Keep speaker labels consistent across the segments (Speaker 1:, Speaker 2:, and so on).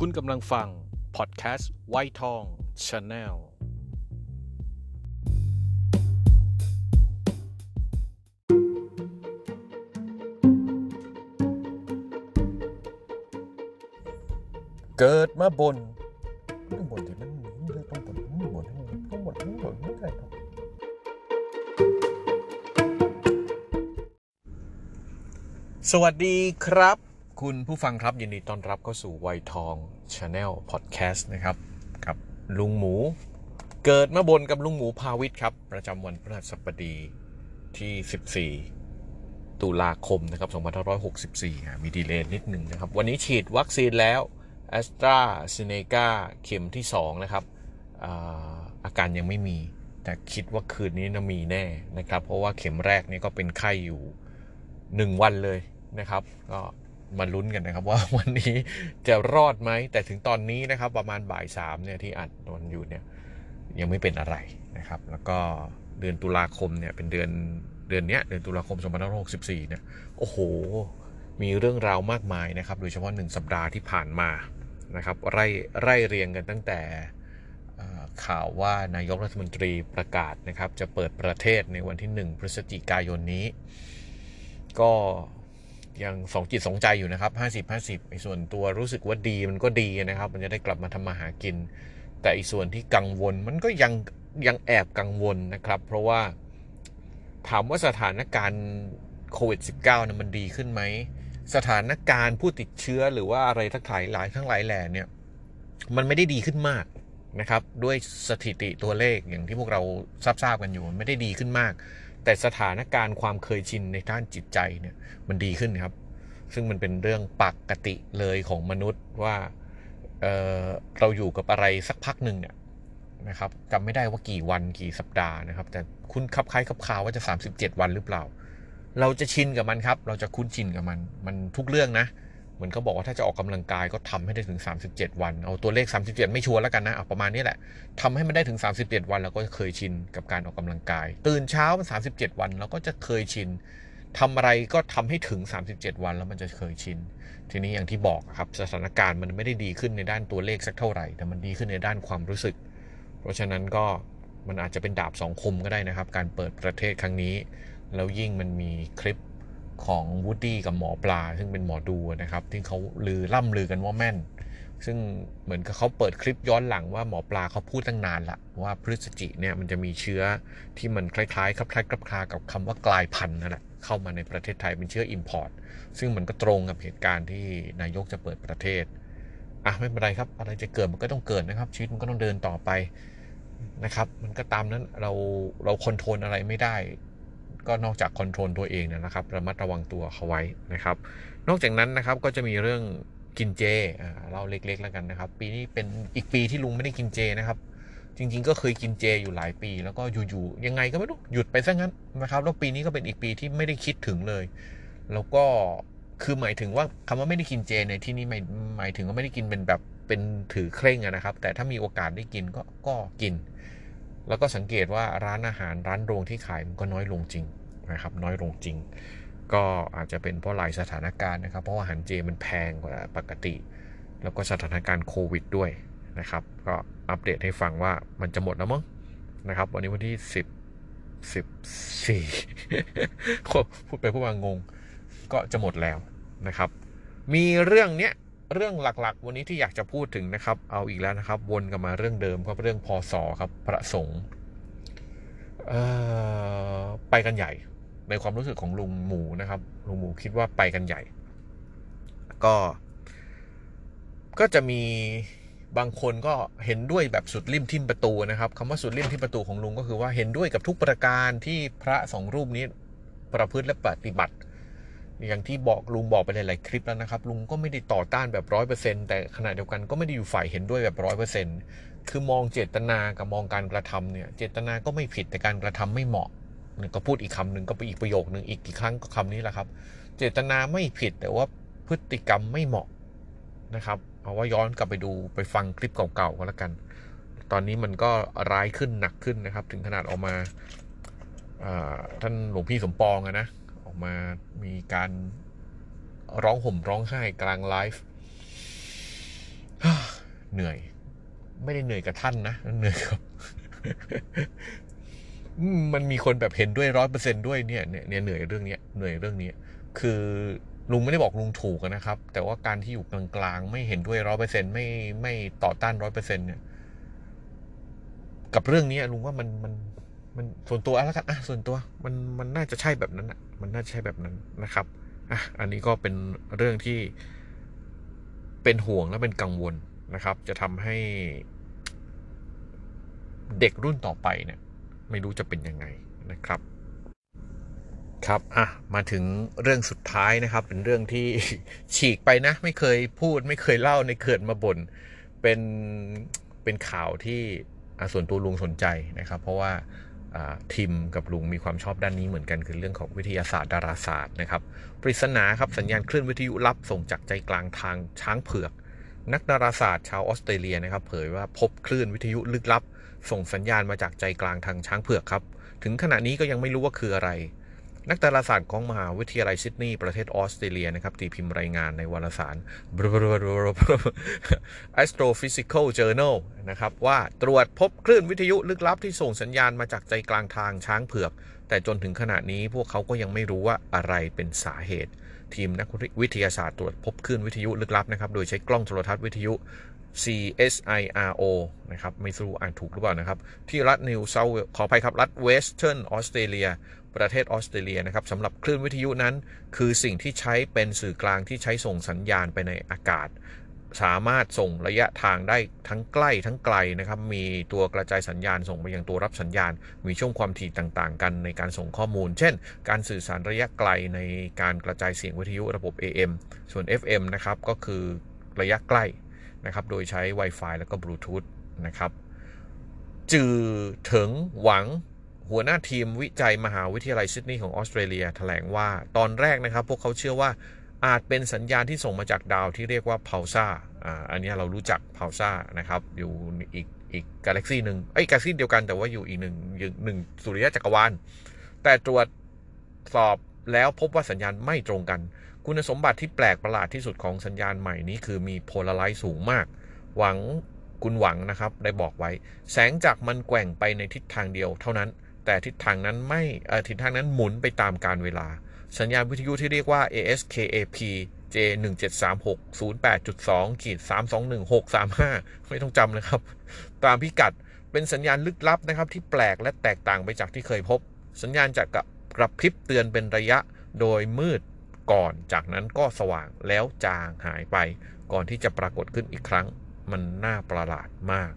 Speaker 1: คุณกำลังฟัง พอดแคสต์วัยทอง Channel เกิดมาบ่นต้องบ่นที่มันต้องบ่นต้องบ่นต้องบ่นต้องบ่นไม่ได้หรอกสวัสดีครับ คุณผู้ฟังครับยินดีต้อนรับเข้าสู่วัยทอง Channel พอดแคสต์นะครับกับลุงหมู เกิดมาบ่นกับลุงหมูพาวิทครับ ประจำวันพฤหัสบดีที่ 14 ตุลาคมนะครับ2564 มี delay นิดหนึ่งนะครับ วันนี้ฉีดวัคซีนแล้วแอสตราเซเนกาเข็มที่ 2 นะครับอาอาการยังไม่มี แต่คิดว่าคืนนี้นะมีแน่นะครับ เพราะว่าเข็มแรกนี่ก็เป็นไข้อยู่ 1 วันเลยนะครับ ก็ มาลุ้นกันนะครับว่าวันนี้จะรอดไหม แต่ถึงตอนนี้นะครับ ประมาณบ่ายสามเนี่ยที่อัดนนอยู่เนี่ยยังไม่เป็นอะไรนะครับ แล้วก็เดือนตุลาคมเนี่ยเป็นเดือนเดือนเนี้ยเดือนตุลาคม2564เนี่ยโอ้โห มีเรื่องราวมากมายนะครับ โดยเฉพาะ1สัปดาห์ที่ผ่านมานะครับไล่ไล่เรียงกันตั้งแต่ข่าวว่านายกรัฐมนตรีประกาศนะครับ จะเปิดประเทศในวันที่ 1 พฤศจิกายนนี้ ก็ ยังสองจิตสองใจอยู่นะครับ50 50ไอ้ส่วนตัวรู้สึกว่าดีมันก็ดีนะครับ มันจะได้กลับมาทำมาหากิน แต่อีส่วนที่กังวลมันก็ยังยังแอบกังวลนะครับ เพราะว่าถามว่าสถานการณ์โควิด -19 นะมันดีขึ้นไหม สถานการณ์ผู้ติดเชื้อหรือว่าอะไรทั้งหลายหลายทั้งหลายแหล่เนี่ย มันไม่ได้ดีขึ้นมากนะครับ ด้วยสถิติตัวเลขอย่างที่พวกเราทราบๆกันอยู่มันไม่ได้ดีขึ้นมาก แต่สถานการณ์ความเคยชินในด้านจิตใจเนี่ยมันดีขึ้นครับ ซึ่งมันเป็นเรื่องปกติเลยของมนุษย์ว่าเเราอยู่กับอะไรสักพักหนึ่งเนี่ยนะครับจำไม่ได้ว่ากี่วันกี่สัปดาห์นะครับ แต่คุณคับคล้ายคับคาว่าจะ 37 วันหรือเปล่า เราจะชินกับมันครับ เราจะคุ้นชินกับมัน มันทุกเรื่องนะ เหมือนเขาบอกว่าถ้าจะออกกำลังกายก็ทำให้ได้ถึง 37 วัน เอาตัวเลข 37 ไม่ชัวร์แล้วกันนะเอาประมาณนี้แหละทำให้มันได้ถึง 37 วันเราก็เคยชินกับการออกกำลังกาย ตื่นเช้ามัน37 วันเราก็จะเคยชินทำอะไรก็ทำให้ถึง 37 วันแล้วมันจะเคยชิน ทีนี้อย่างที่บอกครับสถานการณ์มันไม่ได้ดีขึ้นในด้านตัวเลขสักเท่าไหร่ แต่มันดีขึ้นในด้านความรู้สึก เพราะฉะนั้นก็มันอาจจะเป็นดาบสองคมก็ได้นะครับ การเปิดประเทศครั้งนี้ แล้วยิ่งมันมีคลิป ของวูดดี้กับหมอปลา ซึ่งเป็นหมอดูนะครับ ที่เขาลือล่ำลือกันว่าแม่น ซึ่งเหมือนกับเขาเปิดคลิปย้อนหลังว่าหมอปลาเขาพูดตั้งนานละว่าพฤศจิเนี่ยมันจะมีเชื้อที่มันคล้ายๆคล้ายๆคลับคลากับคำว่ากลายพันธุ์นั่นแหละเข้ามาในประเทศไทยเป็นเชื้อ import ซึ่งมันก็ตรงกับเหตุการณ์ที่นายกจะเปิดประเทศอะไม่เป็นไรครับ อะไรจะเกิดมันก็ต้องเกิดนะครับ ชีวิตมันก็ต้องเดินต่อไปนะครับ มันก็ตามนั้นเราเรา control อะไรไม่ได้ ก็นอกจาก control ตัวเองนะครับระมัดระวังตัวเขาไว้นะครับ นอกจากนั้นนะครับก็จะมีเรื่องกินเจเราเล็กๆแล้วกันนะครับ ปีนี้เป็นอีกปีที่ลุงไม่ได้กินเจนะครับ จริงๆ ก็เคยกินเจอยู่หลายปี แล้วก็อยู่ๆยังไงก็ไม่รู้หยุดไปซะงั้นนะครับแล้วปีนี้ก็เป็นอีกปีที่ไม่ได้คิดถึงเลย แล้วก็คือหมายถึงว่าคำว่าไม่ได้กินเจในที่นี้หมายหมายถึงว่าไม่ได้กินเป็นแบบเป็นถือเคร่งนะครับ แต่ถ้ามีโอกาสได้กินก็ก็กิน แล้วก็สังเกตว่าร้านอาหารร้านโรงที่ขายมันก็น้อยลงจริงนะครับ น้อยลงจริง ก็อาจจะเป็นเพราะหลายสถานการณ์นะครับ เพราะอาหารเจมันแพงกว่าปกติ แล้วก็สถานการณ์โควิดด้วยนะครับ ก็อัปเดตให้ฟังว่ามันจะหมดแล้วมั้งนะครับ วันนี้วันที่สิบสิบสี่พูดไปพูดมางง ก็จะหมดแล้วนะครับ มีเรื่องเนี้ย เรื่องหลักๆ วันนี้ที่อยากจะพูดถึงนะครับ เอาอีกแล้วนะครับ วนกลับมาเรื่องเดิมครับเรื่องพอสอครับพระสงฆ์ไปกันใหญ่ ในความรู้สึกของลุงหมูนะครับ ลุงหมูคิดว่าไปกันใหญ่ ก็ ก็จะมีบางคนก็เห็นด้วยแบบสุดริมทิมประตูนะครับคำว่าสุดริมทิมประตูของลุงก็คือว่าเห็นด้วยกับทุกประการที่พระสองรูปนี้ประพฤติและปฏิบัติ อย่างที่บอกลุงบอกไปหลายๆคลิปแล้วนะครับ ลุงก็ไม่ได้ต่อต้านแบบร้อยเปอร์เซ็นแต่ขณะเดียวกันก็ไม่ได้อยู่ฝ่ายเห็นด้วยแบบร้อยเปอร์เซ็นคือมองเจตนากับมองการกระทำเนี่ย เจตนาก็ไม่ผิดแต่การกระทำไม่เหมาะก็พูดอีกคำหนึ่งก็ไปอีกประโยคหนึ่งอีกกี่ครั้งก็คำนี้แหละครับ เจตนาไม่ผิดแต่ว่าพฤติกรรมไม่เหมาะนะครับเอาว่าย้อนกลับไปดูไปฟังคลิปเก่าๆก็แล้วกัน ตอนนี้มันก็ร้ายขึ้นหนักขึ้นนะครับ ถึงขนาดออกมาท่านหลวงพี่สมปองนะ มามีการร้องห่มร้องไห้กลางไลฟ์เหนื่อย ไม่ได้เหนื่อยกับท่านนะเหนื่อยกับมันมีคนแบบเห็นด้วยร้อยเปอร์เซ็นด้วยเนี่ยเนี่ยเหนื่อยเรื่องนี้เหนื่อยเรื่องนี้คือลุงไม่ได้บอกลุงถูกนะครับ แต่ว่าการที่อยู่กลางๆ ไม่เห็นด้วยร้อยเปอร์เซ็นไม่ไม่ต่อต้านร้อยเปอร์เซ็นเนี่ย กับเรื่องนี้ลุงว่ามันมันมันส่วนตัวแล้วกันอะส่วนตัว มันมันน่าจะใช่แบบนั้นอะ มันน่าจะใช่แบบนั้นนะครับอะอันนี้ก็เป็นเรื่องที่เป็นห่วงและเป็นกังวลนะครับ จะทำให้เด็กรุ่นต่อไปเนี่ย ไม่รู้จะเป็นยังไงนะครับ ครับอะมาถึงเรื่องสุดท้ายนะครับ เป็นเรื่องที่ฉีกไปนะ ไม่เคยพูด ไม่เคยเล่าในเกิดมาบ่นเป็นเป็นข่าวที่ส่วนตัวลุงสนใจนะครับ เพราะว่า ทิมกับลุงมีความชอบด้านนี้เหมือนกันคือเรื่องของวิทยาศาสตร์ดาราศาสตร์นะครับ ปริศนาครับสัญญาณคลื่นวิทยุลับส่งจากใจกลางทางช้างเผือก นักดาราศาสตร์ชาวออสเตรเลียนะครับ เผยว่าพบคลื่นวิทยุลึกลับ ส่งสัญญาณมาจากใจกลางทางช้างเผือกครับ ถึงขณะนี้ก็ยังไม่รู้ว่าคืออะไร นักดาราศาสตร์ของมหาวิทยาลัยซิดนีย์ประเทศออสเตรเลียนะครับตีพิมพ์รายงานในวารสาร Astrophysical Journal นะครับว่าตรวจพบคลื่นวิทยุลึกลับที่ส่งสัญญาณมาจากใจกลางทางช้างเผือก แต่จนถึงขณะนี้พวกเขาก็ยังไม่รู้ว่าอะไรเป็นสาเหตุ ทีมนักวิทยาศาสตร์ตรวจพบคลื่นวิทยุลึกลับนะครับ โดยใช้กล้องโทรทัศน์วิทยุ CSIRO นะครับ ไม่รู้อ่านถูกหรือเปล่านะครับ ที่รัฐนิวเซาขออภัยครับ รัฐเวสเทิร์นออสเตรเลียประเทศออสเตรเลียนะครับสำหรับคลื่นวิทยุนั้น คือสิ่งที่ใช้เป็นสื่อกลางที่ใช้ส่งสัญญาณไปในอากาศ สามารถส่งระยะทางได้ทั้งใกล้ทั้งไกลนะครับ มีตัวกระจายสัญญาณส่งไปยังตัวรับสัญญาณ มีช่วงความถี่ต่างๆ กันในการส่งข้อมูล เช่น การสื่อสารระยะไกลในการกระจายเสียงวิทยุระบบ AM ส่วน FM นะครับก็คือระยะใกล้นะครับ โดยใช้ Wi-Fi แล้วก็บลูทูธนะครับ จือถึงหวังหัวหน้าทีมวิจัยมหาวิทยาลัยซิดนีย์ของออสเตรเลียแถลงว่าตอนแรกนะครับ พวกเขาเชื่อว่า อาจเป็นสัญญาณที่ส่งมาจากดาวที่เรียกว่าพาวซ่าอ่า อันนี้เรารู้จักพาวซ่านะครับ อยู่อีกอีกกาแล็กซี่หนึ่งไอ้กาแล็กซี่เดียวกันแต่ว่าอยู่อีกหนึ่งหนึ่งสุริยะจักรวาล แต่ตรวจสอบแล้วพบว่าสัญญาณไม่ตรงกัน คุณสมบัติที่แปลกประหลาดที่สุดของสัญญาณใหม่นี้คือมีโพลาไรซ์สูงมาก หวังคุณหวังนะครับ ได้บอกไว้ แสงจากมันแกว่งไปในทิศทางเดียวเท่านั้น แต่ทิศทางนั้นไม่ทิศทางนั้นหมุนไปตามการเวลา สัญญาณวิทยุที่เรียกว่า ASKAP J 1 7 3 6 0 8 2ขีด3 2 1 6 3 5 ไม่ต้องจำนะครับ ตามพิกัดเป็นสัญญาณลึกลับนะครับ ที่แปลกและแตกต่างไปจากที่เคยพบ สัญญาณจะกระพริบเตือนเป็นระยะโดยมืดก่อน จากนั้นก็สว่างแล้วจางหายไป ก่อนที่จะปรากฏขึ้นอีกครั้ง มันน่าประหลาดมาก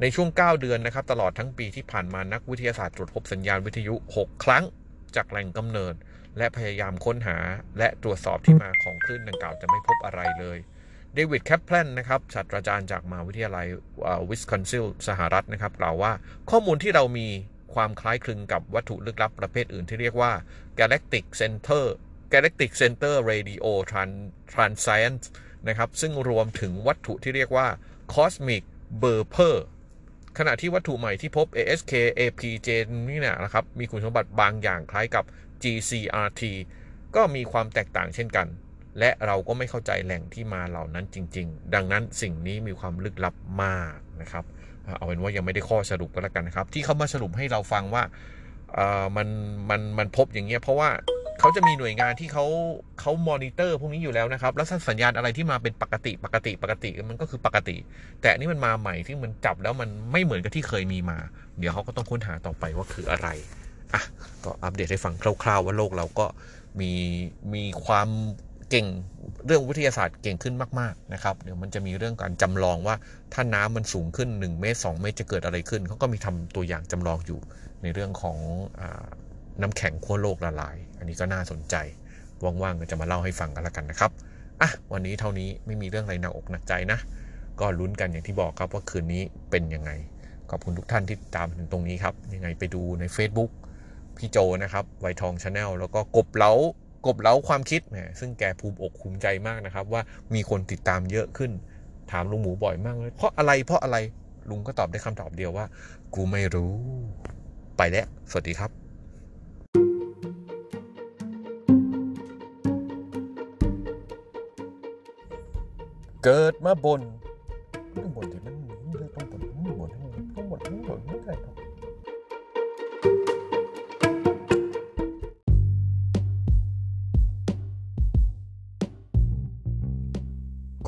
Speaker 1: ในช่วง 9 เดือนนะครับ ตลอดทั้งปีที่ผ่านมานักวิทยาศาสตร์ตรวจพบสัญญาณวิทยุ 6 ครั้ง จากแหล่งกำเนิด และพยายามค้นหาและตรวจสอบที่มาของคลื่นดังกล่าวจะไม่พบอะไรเลยเดวิดแคปเพลนนะครับศาสตราจารย์จากมหาวิทยาลัยวิสคอนซินสหรัฐนะครับกล่าวว่าข้อมูลที่เรามีความคล้ายคลึงกับวัตถุลึกลับประเภทอื่นที่เรียกว่า Galactic Center Galactic Center Radio Transient นะครับซึ่งรวมถึงวัตถุที่เรียกว่า Cosmic Burper ขณะที่วัตถุใหม่ที่พบ ASKAP J นี่นะครับมีคุณสมบัติบางอย่างคล้ายกับ GCRT ก็มีความแตกต่างเช่นกัน และเราก็ไม่เข้าใจแหล่งที่มาเหล่านั้นจริง ๆ ดังนั้นสิ่งนี้มีความลึกลับมากนะครับ เอาเป็นว่ายังไม่ได้ข้อสรุปก็แล้วกันนะครับ ที่เขามาสรุปให้เราฟังว่ามันมันมันพบอย่างเงี้ยเพราะว่าเขาจะมีหน่วยงานที่เขาเขามอนิเตอร์พวกนี้อยู่แล้วนะครับ แล้วสัญญาณอะไรที่มาเป็นปกติปกติปกติมันก็คือปกติ แต่นี่มันมาใหม่ที่มันจับแล้วมันไม่เหมือนกับที่เคยมีมา เดี๋ยวเขาก็ต้องค้นหาต่อไปว่าคืออะไร อะก็อัปเดตให้ฟังคร่าวๆ ว่าโลกเราก็มีมีความเก่งเรื่องวิทยาศาสตร์เก่งขึ้นมากๆนะครับ เดี๋ยวมันจะมีเรื่องการจำลองว่าถ้าน้ำมันสูงขึ้น 1 เมตร 2 เมตรจะเกิดอะไรขึ้น เขาก็มีทำตัวอย่างจำลองอยู่ในเรื่องของอน้ำแข็งขั้วโลกละลาย อันนี้ก็น่าสนใจ ว่างๆก็จะมาเล่าให้ฟังกันล้วกันนะครับอะวันนี้เท่านี้ไม่มีเรื่องอะไรหนักอกหนักใจนะ ก็ลุ้นกันอย่างที่บอกครับว่าคืนนี้เป็นยังไง ขอบคุณทุกท่านที่ตามถึงตรงนี้ครับ ยังไงไปดูใน Facebook พี่โจนะครับไวทองชาแนลแล้วก็กบเล้ากบเล้าความคิดแหมซึ่งแกภูมิอกภูมิใจมากนะครับ ว่ามีคนติดตามเยอะขึ้น ถามลุงหมูบ่อยมากเลยเพราะอะไรเพราะอะไรลุงก็ตอบได้คำตอบเดียวว่า กูไม่รู้ ไปแล้ว สวัสดีครับเกิดมาบนบน